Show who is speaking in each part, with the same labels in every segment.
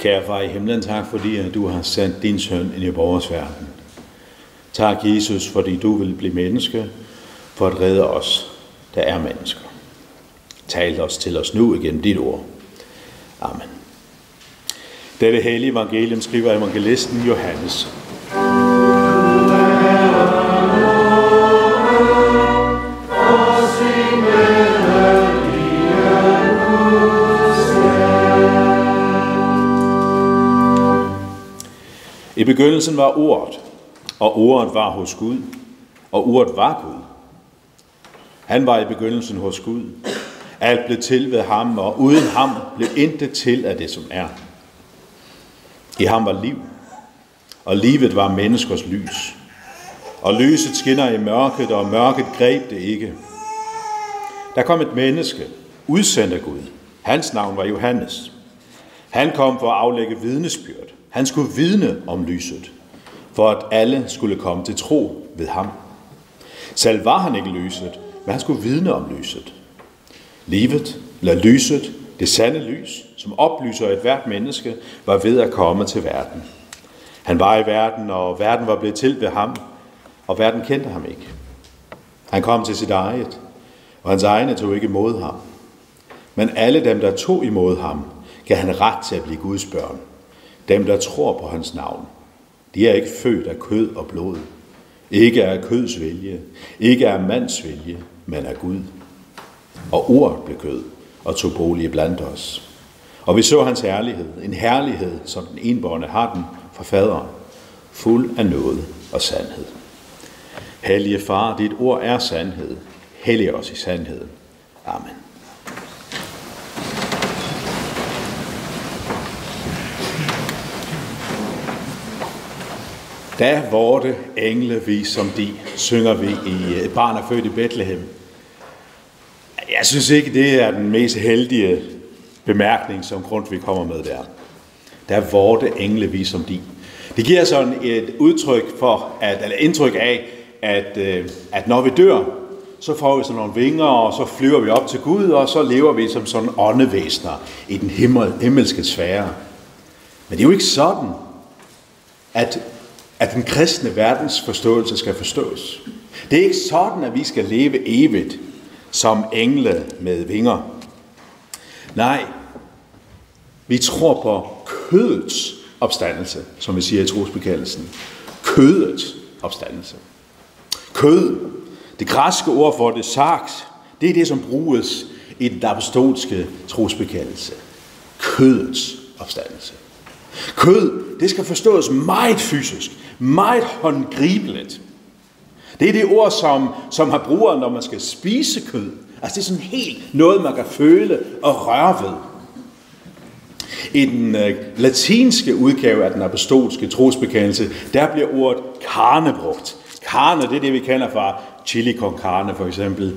Speaker 1: Kære far i himlen, tak fordi at du har sendt din søn ind i vores verden. Tak, Jesus, fordi du vil blive menneske for at redde os, der er mennesker. Tal os til os nu igen dit ord. Amen. Dette hellige evangelium skriver evangelisten Johannes. Begyndelsen var ordet, og ordet var hos Gud, og ordet var Gud. Han var i begyndelsen hos Gud. Alt blev til ved ham, og uden ham blev intet til af det, som er. I ham var liv, og livet var menneskers lys. Og lyset skinner i mørket, og mørket greb det ikke. Der kom et menneske, udsendt af Gud. Hans navn var Johannes. Han kom for at aflægge vidnesbyrd. Han skulle vidne om lyset, for at alle skulle komme til tro ved ham. Selv var han ikke lyset, men han skulle vidne om lyset. Livet, eller lyset, det sande lys, som oplyser et hvert menneske, var ved at komme til verden. Han var i verden, og verden var blevet til ved ham, og verden kendte ham ikke. Han kom til sit eget, og hans egne tog ikke imod ham. Men alle dem, der tog imod ham, gav han ret til at blive Guds børn. Dem, der tror på hans navn. De er ikke født af kød og blod. Ikke af køds vilje. Ikke af mands vilje, men af Gud. Og ordet blev kød og tog bolig blandt os. Og vi så hans herlighed, en herlighed, som den enborne har den fra faderen, fuld af noget og sandhed. Hellige far, dit ord er sandhed. Hellig os i sandheden. Amen. Da vorte engle vi som de, synger vi i øh, Et barn er født i Bethlehem. Jeg synes ikke, det er den mest heldige bemærkning, som Grundtvig kommer med der. Der vorte engle vi som de. Det giver sådan et udtryk for, at, eller indtryk af, at, øh, at når vi dør, så får vi sådan nogle vinger, og så flyver vi op til Gud, og så lever vi som sådan åndevæsner i den himmel, himmelske sfære. Men det er jo ikke sådan, at at den kristne verdens forståelse skal forstås. Det er ikke sådan, at vi skal leve evigt som engle med vinger. Nej, vi tror på kødets opstandelse, som vi siger i trosbekendelsen. Kødets opstandelse. Kød, det græske ord for det, sarx, det er det, som bruges i den apostolske trosbekendelse. Kødets opstandelse. Kød, det skal forstås meget fysisk, meget håndgribeligt. Det er det ord, som, som har bruger, når man skal spise kød. Altså det er sådan helt noget, man kan føle og røre ved. I den øh, latinske udgave af den apostolske trosbekendelse, der bliver ordet karne brugt. Carne, det er det, vi kender fra chili con carne for eksempel.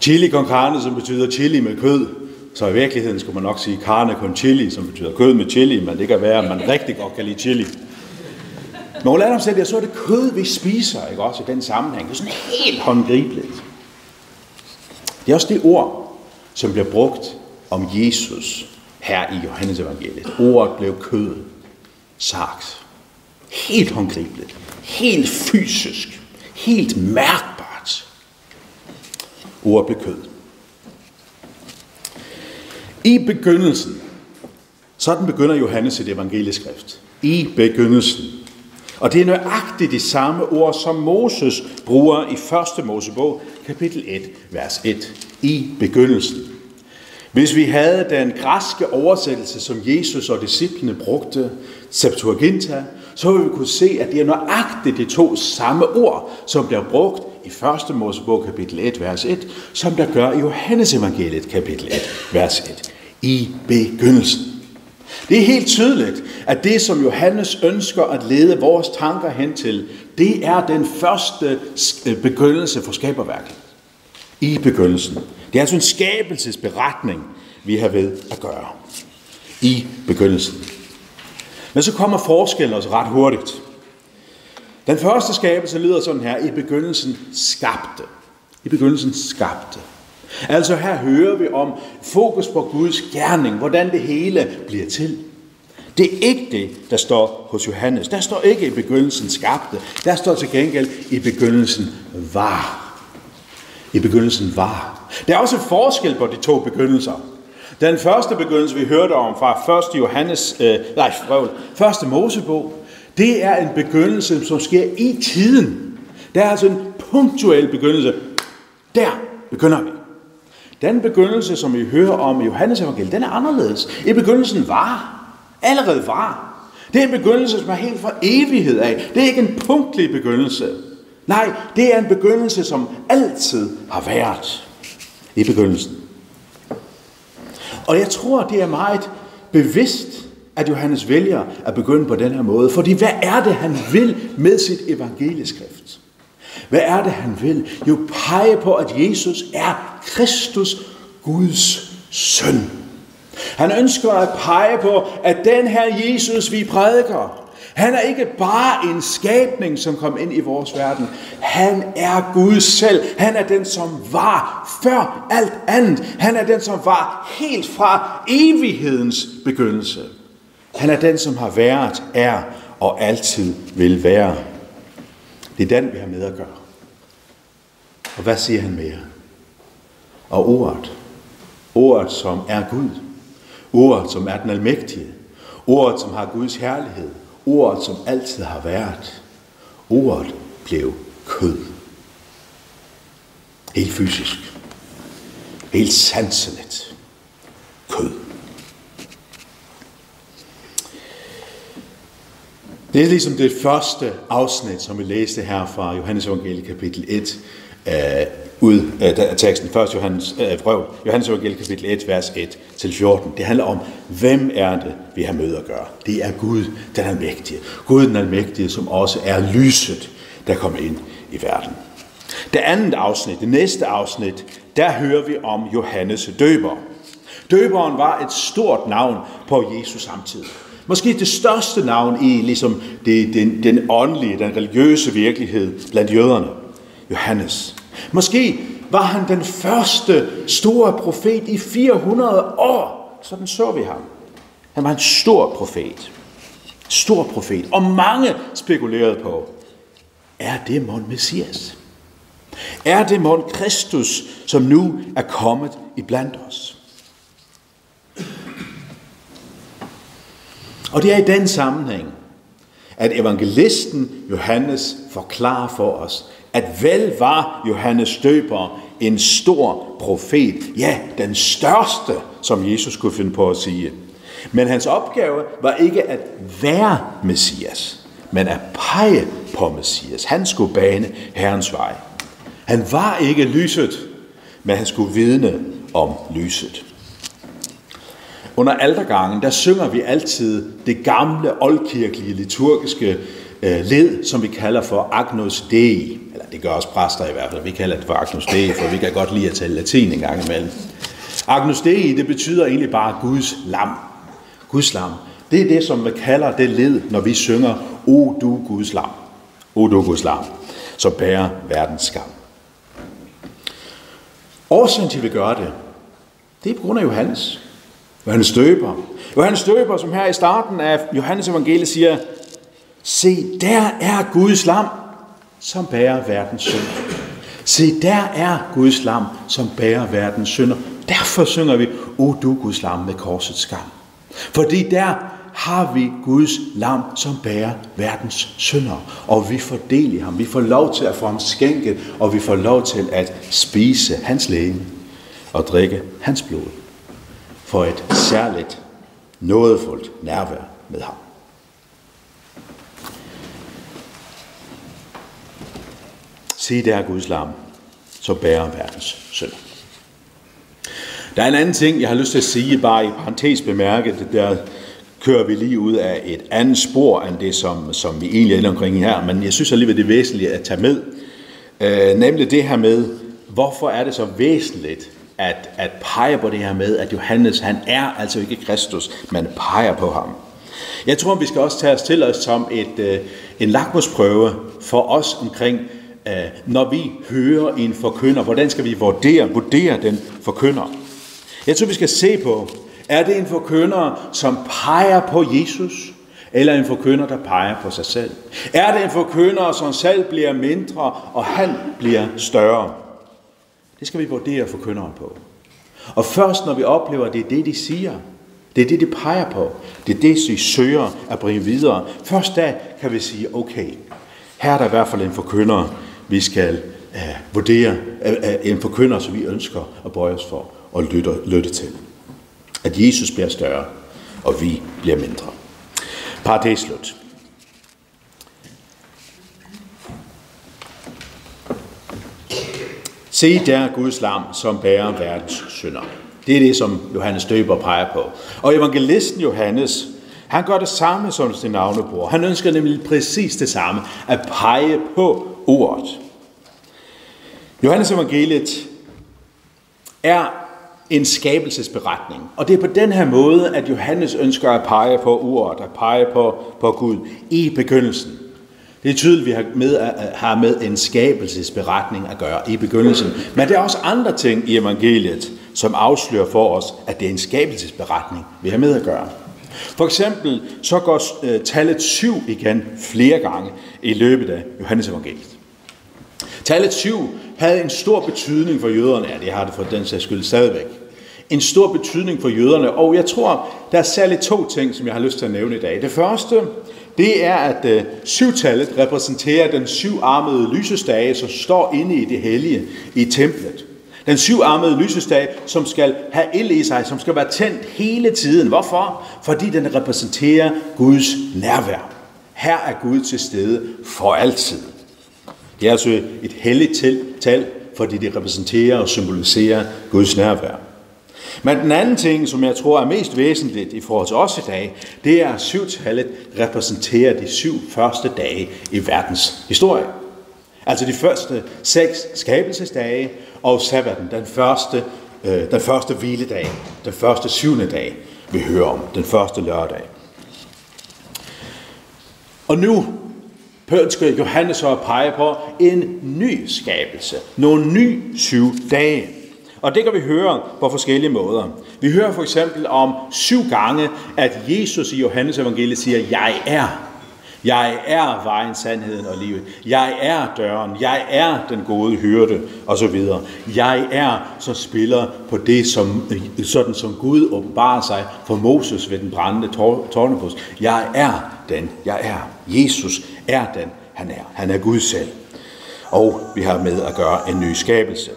Speaker 1: Chili con carne, som betyder chili med kød. Så i virkeligheden skulle man nok sige carne con chili, som betyder kød med chili, men det kan være, at man rigtig godt kan lide chili. Men under omstændigheder, så er det kød, vi spiser, ikke også, i den sammenhæng. Det er sådan helt håndgribeligt. Det er også det ord, som bliver brugt om Jesus her i Johannes evangeliet. Ordet blev kød, sagt. Helt håndgribeligt. Helt fysisk. Helt mærkbart. Ordet blev kød. I begyndelsen, sådan begynder Johannes et evangelieskrift. I begyndelsen. Og det er nøjagtigt de samme ord, som Moses bruger i 1. Mosebog, kapitel 1, vers 1. I begyndelsen. Hvis vi havde den græske oversættelse, som Jesus og disciplene brugte, Septuaginta, så ville vi kunne se, at det er nøjagtigt de to samme ord, som bliver brugt i 1. Mosebog kapitel 1, vers 1, som der gør i Johannes evangeliet kapitel 1, vers 1. I begyndelsen. Det er helt tydeligt, at det, som Johannes ønsker at lede vores tanker hen til, det er den første øh, begyndelse for skaberværket. I begyndelsen. Det er altså en skabelsesberetning, vi har ved at gøre. I begyndelsen. Men så kommer forskellen også ret hurtigt. Den første skabelse lyder sådan her, i begyndelsen skabte. I begyndelsen skabte. Altså her hører vi om fokus på Guds gerning, hvordan det hele bliver til. Det er ikke det, der står hos Johannes. Der står ikke i begyndelsen skabte. Der står til gengæld i begyndelsen var. I begyndelsen var. Der er også forskel på de to begyndelser. Den første begyndelse, vi hørte om fra 1. Johannes, øh, nej, prøv, 1. Mosebog, det er en begyndelse, som sker i tiden. Der er altså en punktuel begyndelse. Der begynder vi. Den begyndelse, som vi hører om i Johannes evangeliet, den er anderledes. I begyndelsen var. Allerede var. Det er en begyndelse, som er helt fra evighed af. Det er ikke en punktlig begyndelse. Nej, det er en begyndelse, som altid har været i begyndelsen. Og jeg tror, det er meget bevidst, at Johannes vælger at begynde på den her måde. Fordi hvad er det, han vil med sit evangelieskrift? Hvad er det, han vil? Jo, pege på, at Jesus er Kristus, Guds søn. Han ønsker at pege på, at den her Jesus, vi prædiker, han er ikke bare en skabning, som kom ind i vores verden. Han er Gud selv. Han er den, som var før alt andet. Han er den, som var helt fra evighedens begyndelse. Han er den, som har været, er og altid vil være. Det er den, vi har med at gøre. Og hvad siger han mere? Og ordet. Ordet, som er Gud. Ordet, som er den almægtige. Ordet, som har Guds herlighed. Ordet, som altid har været. Ordet blev kød. Helt fysisk. Helt sanseligt. Kød. Det er ligesom det første afsnit, som vi læste her fra Johannes Evangelie kapitel 1, øh, ud øh, af teksten, først Johannes, øh, prøv, Johannes Evangelie kapitel 1, vers 1 til 14. Det handler om, hvem er det, vi har med at gøre? Det er Gud, den almægtige. Gud, den almægtige, som også er lyset, der kommer ind i verden. Det andet afsnit, det næste afsnit, der hører vi om Johannes døber. Døberen var et stort navn på Jesus samtidig. Måske det største navn i ligesom det, den, den åndelige, den religiøse virkelighed blandt jøderne. Johannes. Måske var han den første store profet i 400 år. Sådan så vi ham. Han var en stor profet. Stor profet. Og mange spekulerede på, er det mon Messias? Er det mon Kristus, som nu er kommet i blandt os? Og det er i den sammenhæng, at evangelisten Johannes forklarer for os, at vel var Johannes døber en stor profet, ja, den største, som Jesus kunne finde på at sige. Men hans opgave var ikke at være Messias, men at pege på Messias. Han skulle bane Herrens vej. Han var ikke lyset, men han skulle vidne om lyset. Under aldergangen, der synger vi altid det gamle oldkirkelige liturgiske øh, led, som vi kalder for Agnus Dei. Eller det gør også præster i hvert fald. Vi kalder det for Agnus Dei, for vi kan godt lide at tale latin en gang imellem. Agnus Dei, det betyder egentlig bare Guds lam. Guds lam. Det er det, som vi kalder det led, når vi synger O du Guds lam. O du Guds lam, som bærer verdens skam. Årsagen til, at vi gør det, det er på grund af Johannes. Johannes Døber. Johannes Døber, som her i starten af Johannes evangeliet siger, se, der er Guds lam, som bærer verdens synder. Se, der er Guds lam, som bærer verdens synder. Derfor synger vi, O du Guds lam med korsets skam. Fordi der har vi Guds lam, som bærer verdens synder. Og vi får del i ham. Vi får lov til at få ham skænket, og vi får lov til at spise hans læge og drikke hans blod for et særligt, nådefuldt nærvær med ham. Se, der er Guds lam, som bærer verdens synd. Der er en anden ting, jeg har lyst til at sige, bare i parentes bemærket, der kører vi lige ud af et andet spor end det, som, som vi egentlig er omkring her, men jeg synes alligevel, det er væsentligt at tage med. Øh, nemlig det her med, hvorfor er det så væsentligt, at, at pege på det her med, at Johannes, han er altså ikke Kristus, man peger på ham. Jeg tror, vi skal også tage os til os som et, øh, en lakmusprøve for os omkring, øh, når vi hører en forkynder, hvordan skal vi vurdere, vurdere den forkynder. Jeg tror, vi skal se på, Er det en forkynder, som peger på Jesus, eller en forkynder, der peger på sig selv? Er det en forkynder, som selv bliver mindre, og han bliver større? Det skal vi vurdere forkynderen på. Og først når vi oplever, at det er det, de siger, det er det, de peger på, det er det, de søger at bringe videre, først da kan vi sige, okay, her er der i hvert fald en forkynder, vi skal uh, vurdere, uh, en forkynder, som vi ønsker at bøje os for og lytte, lytte til. At Jesus bliver større, og vi bliver mindre. Paradis slut. Se der Guds lam, som bærer verdens synder. Det er det, som Johannes Døber peger på. Og evangelisten Johannes, han gør det samme som sin navnebror. Han ønsker nemlig præcis det samme, at pege på ordet. Johannes evangeliet er en skabelsesberetning. Og det er på den her måde, at Johannes ønsker at pege på ordet, at pege på, på Gud i begyndelsen. Det er tydeligt, at vi har med, har med en skabelsesberetning at gøre i begyndelsen. Men der er også andre ting i evangeliet, som afslører for os, at det er en skabelsesberetning, vi har med at gøre. For eksempel så går øh, tallet 7 igen flere gange i løbet af Johannes evangeliet. Tallet 7 havde en stor betydning for jøderne, ja det har det for den sags skyld stadigvæk. En stor betydning for jøderne, og jeg tror, der er særligt to ting, som jeg har lyst til at nævne i dag. Det første, det er, at øh, syvtallet repræsenterer den syvarmede lysestage, som står inde i det hellige i templet. Den syvarmede lysestage, som skal have ild i sig, som skal være tændt hele tiden. Hvorfor? Fordi den repræsenterer Guds nærvær. Her er Gud til stede for altid. Det er altså et helligt tal, fordi det repræsenterer og symboliserer Guds nærvær. Men den anden ting, som jeg tror er mest væsentligt i forhold til os i dag, det er, at syvtallet repræsenterer de syv første dage i verdens historie. Altså de første seks skabelsesdage og sabbaten, den første, øh, den første hviledag, den første syvende dag, vi hører om, den første lørdag. Og nu ønsker Johannes så at pege på en ny skabelse, nogle nye syv dage. Og det kan vi høre på forskellige måder. Vi hører for eksempel om syv gange, at Jesus i Johannes evangeliet siger, jeg er. Jeg er vejen, sandheden og livet. Jeg er døren. Jeg er den gode hyrde, og så videre. Jeg er, så spiller på det, som, sådan som Gud åbenbarer sig for Moses ved den brændende tårnebus. Jeg er den, jeg er. Jesus er den, han er. Han er Gud selv. Og vi har med at gøre en ny skabelse.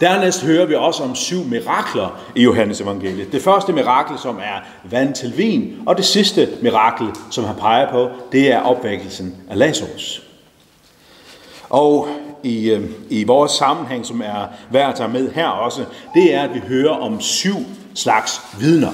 Speaker 1: Dernæst hører vi også om syv mirakler i Johannes evangeliet. Det første mirakel, som er vand til vin, og det sidste mirakel, som han peger på, det er opvækkelsen af Lazarus. Og i, øh, i vores sammenhæng, som er værd at tage med her også, det er, at vi hører om syv slags vidner.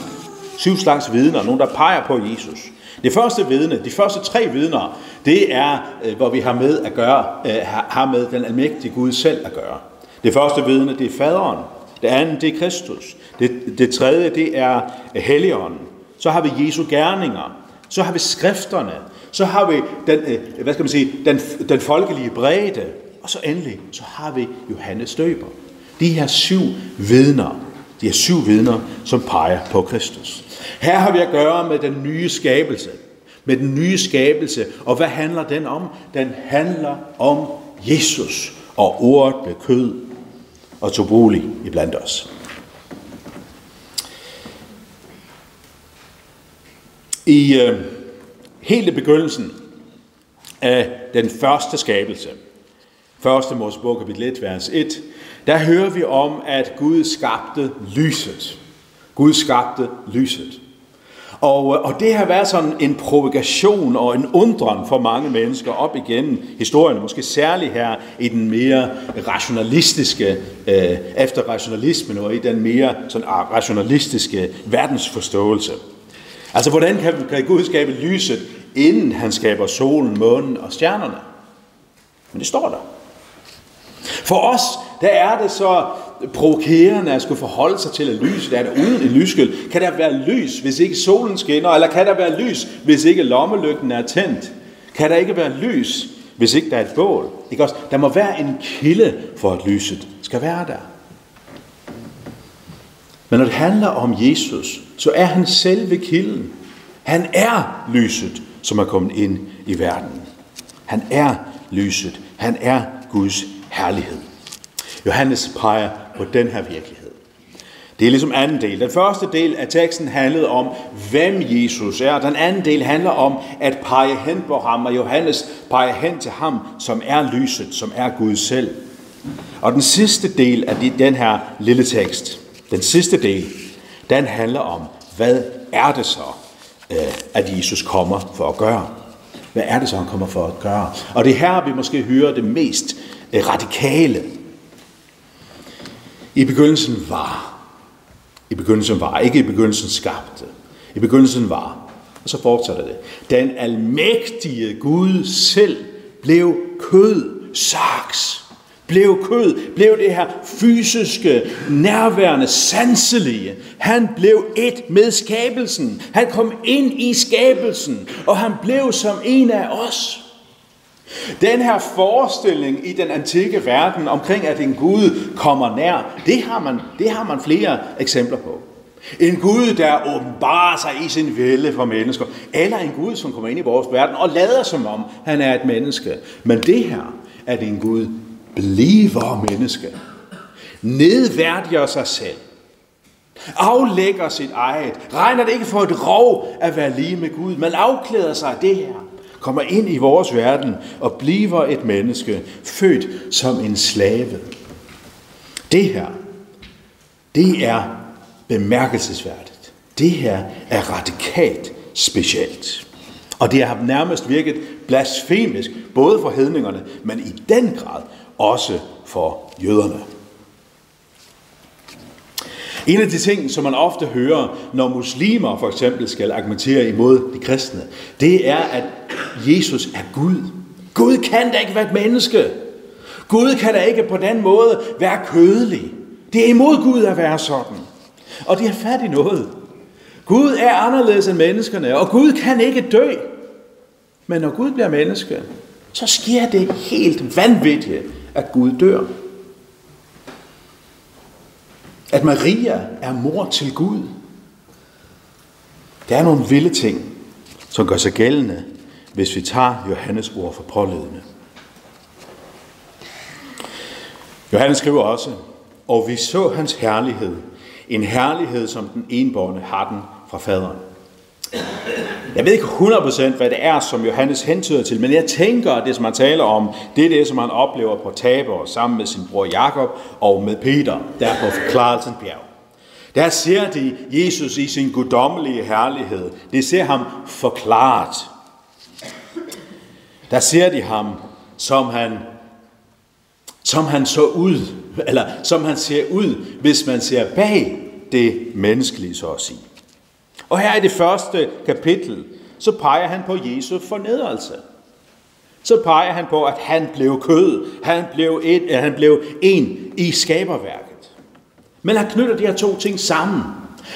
Speaker 1: Syv slags vidner, nogen der peger på Jesus. Det første vidne, de første tre vidner, det er, øh, hvor vi har med at gøre, øh, har med den almægtige Gud selv at gøre. Det første vidne, det er faderen. Det andet, det er Kristus. Det, det tredje, det er Helligånden. Så har vi Jesu gerninger. Så har vi skrifterne. Så har vi den, øh, hvad skal man sige, den, den folkelige bredde. Og så endelig, så har vi Johannes Døber. De her syv vidner, de her syv vidner, som peger på Kristus. Her har vi at gøre med den nye skabelse. Med den nye skabelse. Og hvad handler den om? Den handler om Jesus. Og ordet blev kød og tog bolig i blandt os. I øh, hele begyndelsen af den første skabelse, første Mosebog kapitel 1, vers 1, der hører vi om, at Gud skabte lyset. Gud skabte lyset. Og, øh, og det har været sådan en provokation og en undren for mange mennesker op igennem historien, måske særligt her i den mere rationalistiske, øh, efter rationalismen og i den mere sådan ah, rationalistiske verdensforståelse. Altså, hvordan kan, kan Gud skabe lyset, inden han skaber solen, månen og stjernerne? Men det står der. For os, der er det så provokerende at skulle forholde sig til, at lyset er der uden en lysskyld. Kan der være lys, hvis ikke solen skinner? Eller kan der være lys, hvis ikke lommelygten er tændt? Kan der ikke være lys, hvis ikke der er et bål? Ikke også? Der må være en kilde for, at lyset skal være der. Men når det handler om Jesus, så er han selve kilden. Han er lyset, som er kommet ind i verden. Han er lyset. Han er Guds herlighed. Johannes peger på den her virkelighed. Det er ligesom anden del. Den første del af teksten handlede om, hvem Jesus er. Den anden del handler om at pege hen på ham, og Johannes peger hen til ham, som er lyset, som er Gud selv. Og den sidste del af den her lille tekst, den sidste del, den handler om, hvad er det så, øh, at Jesus kommer for at gøre? Hvad er det så, han kommer for at gøre? Og det er her, vi måske hører det mest øh, radikale. I begyndelsen var. I begyndelsen var. Ikke i begyndelsen skabte. I begyndelsen var. Og så fortsætter det. Den almægtige Gud selv blev kød, saks blev kød, blev det her fysiske, nærværende, sanselige. Han blev et med skabelsen. Han kom ind i skabelsen, og han blev som en af os. Den her forestilling i den antikke verden omkring, at en Gud kommer nær, det har man, det har man flere eksempler på. En Gud, der åbenbarer sig i sin vælde for mennesker. Eller en Gud, som kommer ind i vores verden og lader som om, han er et menneske. Men det her at en Gud, bliver menneske, nedværdiger sig selv, aflægger sit eget, regner det ikke for et rov at være lige med Gud, men afklæder sig af det her, kommer ind i vores verden og bliver et menneske, født som en slave. Det her, det er bemærkelsesværdigt. Det her er radikalt specielt. Og det har nærmest virket blasfemisk, både for hedningerne, men i den grad også for jøderne. En af de ting, som man ofte hører, når muslimer for eksempel skal argumentere imod de kristne, det er, at Jesus er Gud. Gud kan da ikke være et menneske. Gud kan da ikke på den måde være kødelig. Det er imod Gud at være sådan. Og det er fat i noget. Gud er anderledes end menneskerne, og Gud kan ikke dø. Men når Gud bliver menneske, så sker det helt vanvittigt, at Gud dør. At Maria er mor til Gud. Der er nogle vilde ting, som gør sig gældende, hvis vi tager Johannes ord for pålydende. Johannes skriver også, og vi så hans herlighed, en herlighed, som den enborne har den fra faderen. Jeg ved ikke 100% hvad det er, som Johannes hentyder til, men jeg tænker, at det, som han taler om, det er det, som han oplever på Tabor sammen med sin bror Jakob og med Peter, der på forklarelsens bjerg. Der ser de Jesus i sin guddommelige herlighed. Det ser ham forklaret. Der ser de ham, som han, som han så ud, eller som han ser ud, hvis man ser bag det menneskelige, så at sige. Og her i det første kapitel, så peger han på Jesu fornedrelse. Så peger han på, at han blev kød. Han blev, et, han blev en i skaberværket. Men han knytter de her to ting sammen.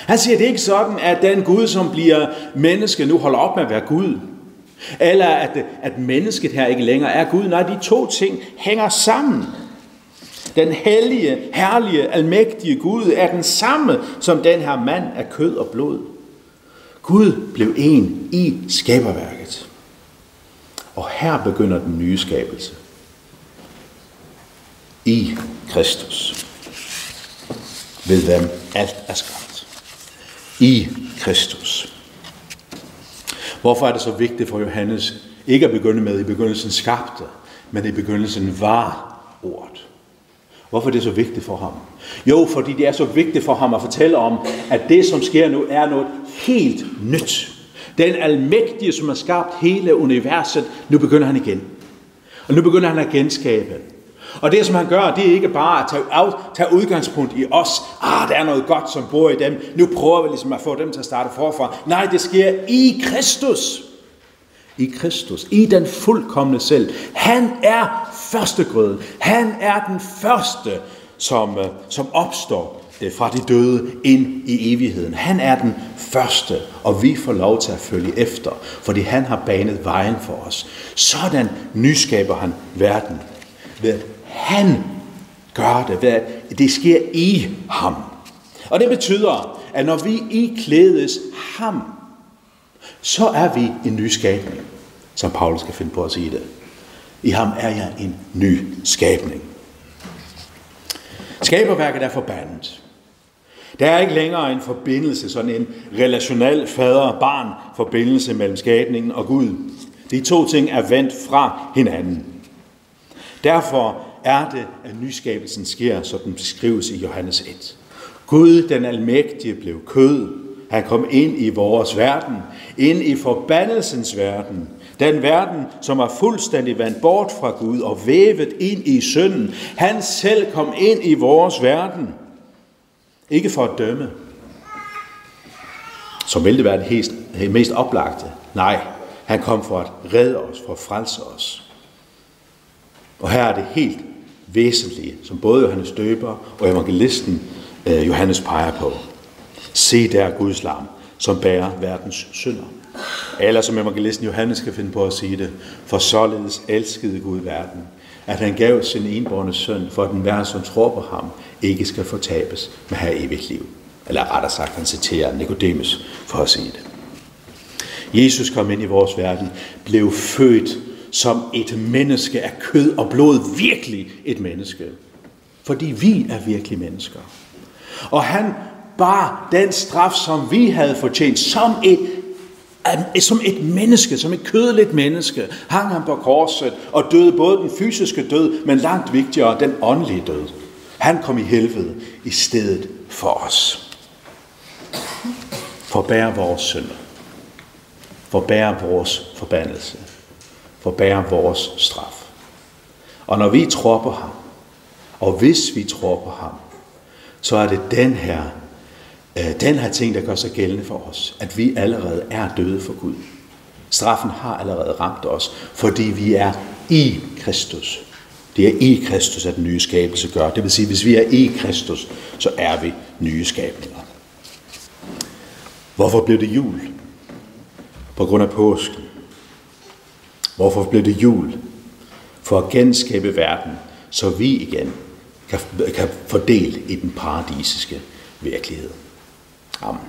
Speaker 1: Han siger, det er ikke sådan, at den Gud, som bliver menneske, nu holder op med at være Gud. Eller at, at mennesket her ikke længere er Gud. Nej, de to ting hænger sammen. Den hellige, herlige, almægtige Gud er den samme som den her mand af kød og blod. Gud blev en i skaberværket. Og her begynder den nye skabelse. I Kristus. Ved hvem alt er skabt. I Kristus. Hvorfor er det så vigtigt for Johannes ikke at begynde med i begyndelsen skabte, men i begyndelsen var ordet? Hvorfor er det så vigtigt for ham? Jo, fordi det er så vigtigt for ham at fortælle om, at det, som sker nu, er noget helt nyt. Den almægtige, som har skabt hele universet, nu begynder han igen. Og nu begynder han at genskabe. Og det, som han gør, det er ikke bare at tage, af, tage udgangspunkt i os. Ah, der er noget godt, som bor i dem. Nu prøver vi ligesom at få dem til at starte forfra. Nej, det sker i Kristus. I Kristus. I den fuldkommende selv. Han er førstegrøden. Han er den første, som, øh, som opstår øh, fra de døde ind i evigheden. Han er den første, og vi får lov til at følge efter, fordi han har banet vejen for os. Sådan nyskaber han verden. Ved at han gør det, ved det sker i ham. Og det betyder, at når vi iklædes ham, så er vi en ny skabning, som Paulus skal finde på at sige det. I ham er jeg en ny skabning. Skaberværket er forbandet. Der er ikke længere en forbindelse, sådan en relationel fader-barn forbindelse mellem skabningen og Gud. De to ting er vendt fra hinanden. Derfor er det, at nyskabelsen sker, som den beskrives i Johannes 1. Gud, den almægtige, blev kød. Han kom ind i vores verden, ind i forbandelsens verden. Den verden, som er fuldstændig vandt bort fra Gud og vævet ind i synden. Han selv kom ind i vores verden. Ikke for at dømme, som ville det være det mest oplagte. Nej, han kom for at redde os, for at frelse os. Og her er det helt væsentlige, som både Johannes Døber og evangelisten øh, Johannes peger på. Se der Guds lam, som bærer verdens synder. Eller som evangelisten Johannes skal finde på at sige det, for således elskede Gud verden, at han gav sin enborne søn, for at den hver, som tror på ham, ikke skal fortabes, med have evigt liv. Eller rettere sagt, han citerer Nikodemus for at sige det. Jesus kom ind i vores verden, blev født som et menneske af kød og blod, virkelig et menneske. Fordi vi er virkelig mennesker. Og han bar den straf, som vi havde fortjent, som et, som et menneske, som et kødeligt menneske, hang han på korset og døde både den fysiske død, men langt vigtigere den åndelige død. Han kom i helvede i stedet for os. Forbær vores synder. Forbær vores forbandelse. Forbær vores straf. Og når vi tror på ham, og hvis vi tror på ham, så er det den her, øh, den her ting, der gør sig gældende for os, at vi allerede er døde for Gud. Straffen har allerede ramt os, fordi vi er i Kristus. Det er i Kristus, at den nye skabelse gør. Det vil sige, hvis vi er i Kristus, så er vi nye skabninger. Hvorfor blev det jul? På grund af påsken. Hvorfor blev det jul? For at genskabe verden, så vi igen kan, kan fordele i den paradisiske virkelighed. Amen.